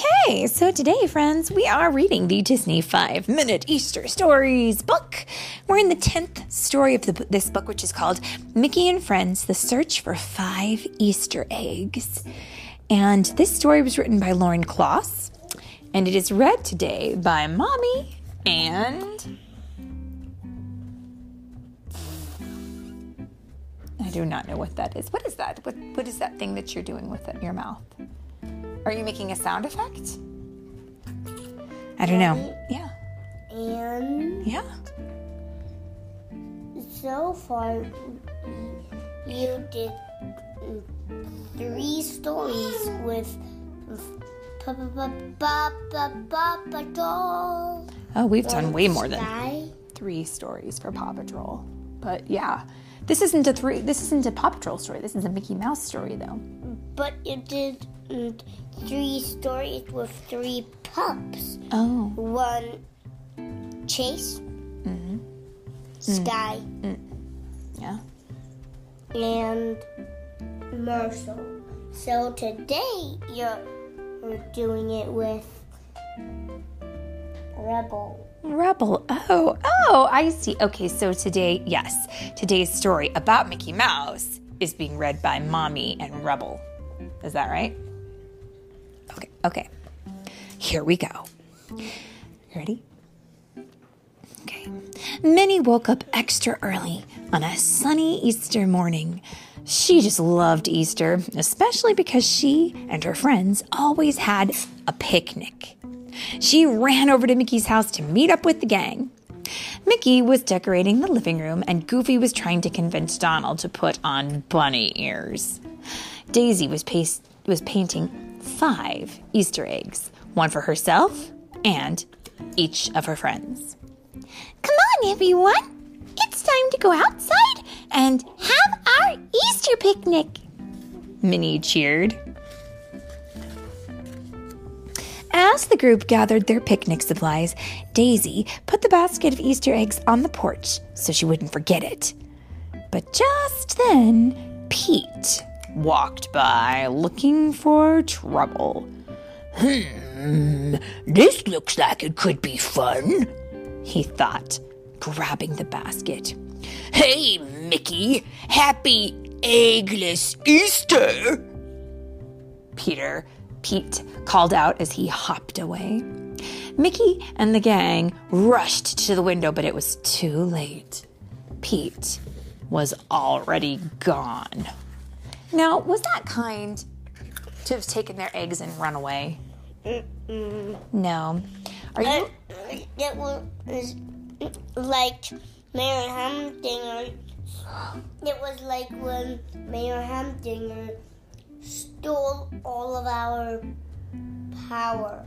Okay, so today, friends, we are reading the Disney Five Minute Easter Stories book. We're in the 10th story of the, this book, which is called Mickey and Friends The Search for Five Easter Eggs. And this story was written by Lauren Kloss, and it is read today by Mommy and. I do not know what that is. What is that? What, what is that thing that you're doing with it your mouth? Are you making a sound effect? I don't know. Yeah. And Yeah. so far, you did three stories with Paw Patrol. Oh, we've done way more than three stories for Paw Patrol. But yeah, this isn't a three. This isn't a Paw Patrol story. This is a Mickey Mouse story, though. But you did mm, three stories with three pups. Oh, One Chase, Skye, yeah. and Marshall. So today you're we're doing it with Rebel. Rebel. Oh, oh, I see. Okay, so today, yes, today's story about Mickey Mouse is being read by Mommy and Rebel. Is that right? Okay, okay. Here we go. Ready? Okay. Minnie woke up extra early on a sunny Easter morning. She just loved Easter, especially because she and her friends always had a picnic. She ran over to Mickey's house to meet up with the gang. Mickey was decorating the living room, and Goofy was trying to convince Donald to put on bunny ears. Daisy was, paste, was painting five Easter eggs, one for herself and each of her friends. Come on, everyone! It's time to go outside and have our Easter picnic! Minnie cheered. As the group gathered their picnic supplies, Daisy put the basket of Easter eggs on the porch so she wouldn't forget it. But just then, Pete walked by looking for trouble. Hmm, this looks like it could be fun, he thought, grabbing the basket. Hey, Mickey, happy eggless Easter! Peter, Pete called out as he hopped away. Mickey and the gang rushed to the window, but it was too late. Pete was already gone. Now, was that kind to have taken their eggs and run away? No. Are you? It was like Mayor Humdinger. It was like when Mayor Humdinger stole all of our power.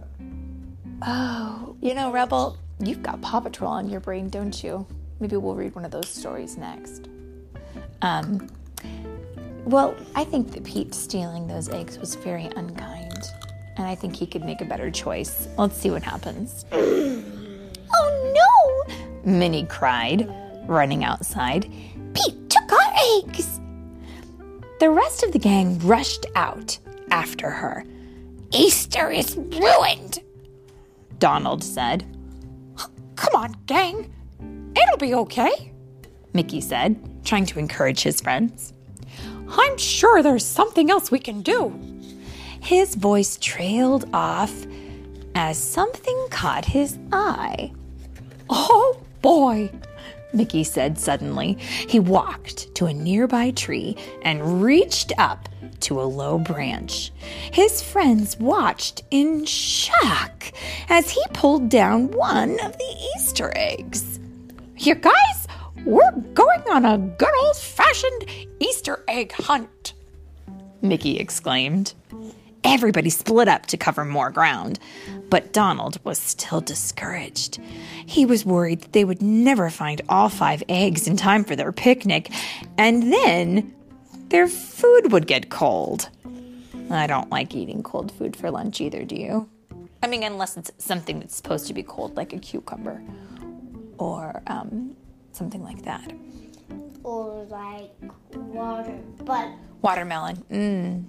Oh, you know, Rebel, you've got Paw Patrol on your brain, don't you? Maybe we'll read one of those stories next. Um, well, I think that Pete stealing those eggs was very unkind, and I think he could make a better choice. Let's see what happens. oh no! Minnie cried, running outside. Pete took our eggs! The rest of the gang rushed out after her. Easter is ruined, Donald said. Come on, gang. It'll be okay, Mickey said, trying to encourage his friends. I'm sure there's something else we can do. His voice trailed off as something caught his eye. Oh boy, Mickey said suddenly. He walked to a nearby tree and reached up to a low branch. His friends watched in shock as he pulled down one of the Easter eggs. You guys, we're going on a good old fashioned Easter egg hunt, Mickey exclaimed. Everybody split up to cover more ground, but Donald was still discouraged. He was worried that they would never find all five eggs in time for their picnic, and then their food would get cold. I don't like eating cold food for lunch either, do you? I mean, unless it's something that's supposed to be cold, like a cucumber or um, something like that. Or like water, but Watermelon. Mm.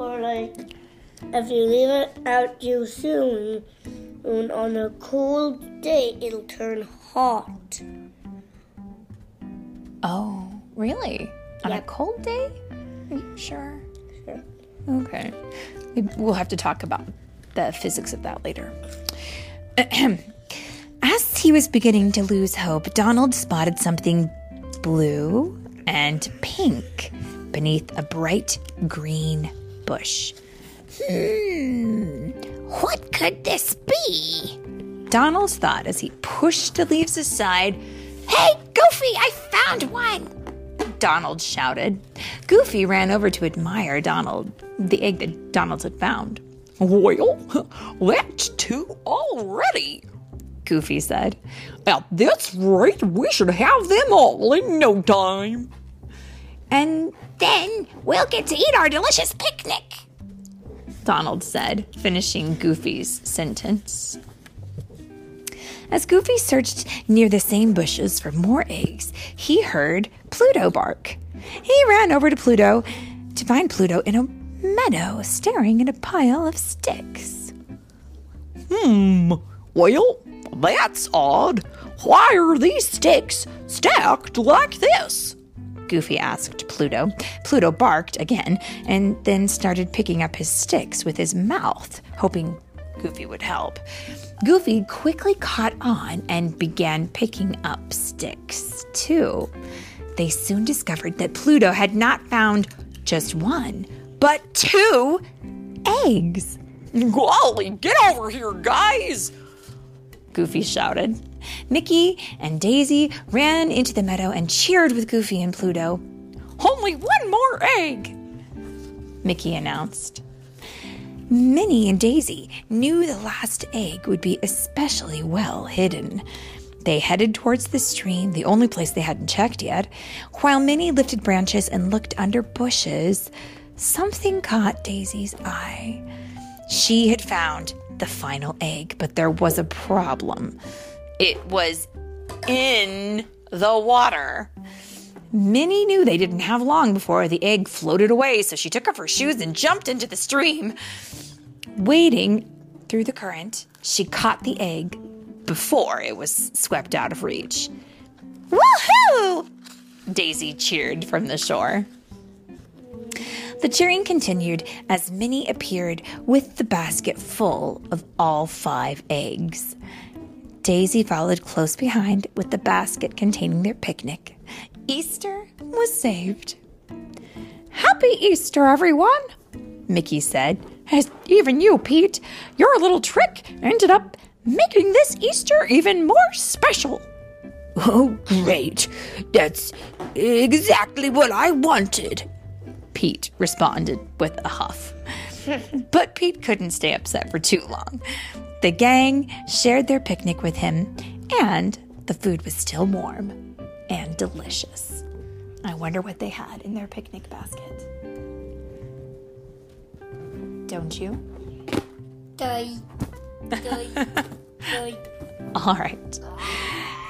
or like If you leave it out too soon, and on a cold day, it'll turn hot. Oh, really? On a cold day? Are you sure? Sure. Okay. We'll have to talk about the physics of that later. As he was beginning to lose hope, Donald spotted something blue and pink beneath a bright green bush. Hmm, what could this be? Donald thought as he pushed the leaves aside. Hey, Goofy, I found one! Donald shouted. Goofy ran over to admire Donald, the egg that Donald had found. Well, that's two already. Goofy said. At this rate, we should have them all in no time. And then we'll get to eat our delicious picnic, Donald said, finishing Goofy's sentence. As Goofy searched near the same bushes for more eggs, he heard Pluto bark. He ran over to Pluto to find Pluto in a meadow staring at a pile of sticks. Hmm. Well, that's odd. Why are these sticks stacked like this? Goofy asked Pluto. Pluto barked again and then started picking up his sticks with his mouth, hoping Goofy would help. Goofy quickly caught on and began picking up sticks too. They soon discovered that Pluto had not found just one, but two eggs. Golly, get over here, guys! Goofy shouted. Mickey and Daisy ran into the meadow and cheered with Goofy and Pluto. Only one more egg! Mickey announced. Minnie and Daisy knew the last egg would be especially well hidden. They headed towards the stream, the only place they hadn't checked yet. While Minnie lifted branches and looked under bushes, something caught Daisy's eye. She had found the final egg, but there was a problem. It was in the water. Minnie knew they didn't have long before the egg floated away, so she took off her shoes and jumped into the stream. Wading through the current, she caught the egg before it was swept out of reach. Woohoo! Daisy cheered from the shore. The cheering continued as Minnie appeared with the basket full of all five eggs. Daisy followed close behind with the basket containing their picnic. Easter was saved. Happy Easter, everyone, Mickey said. As even you, Pete, your little trick ended up making this Easter even more special. Oh, great. That's exactly what I wanted. Pete responded with a huff. but Pete couldn't stay upset for too long. The gang shared their picnic with him, and the food was still warm and delicious. I wonder what they had in their picnic basket. Don't you? Die. Die. Die. All right.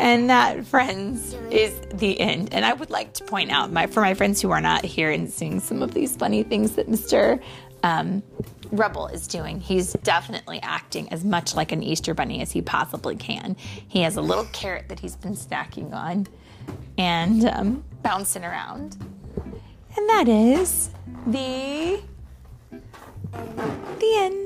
And that, friends, is the end. And I would like to point out my, for my friends who are not here and seeing some of these funny things that Mr. Um, Rebel is doing. He's definitely acting as much like an Easter bunny as he possibly can. He has a little carrot that he's been snacking on and um, bouncing around. And that is the the end.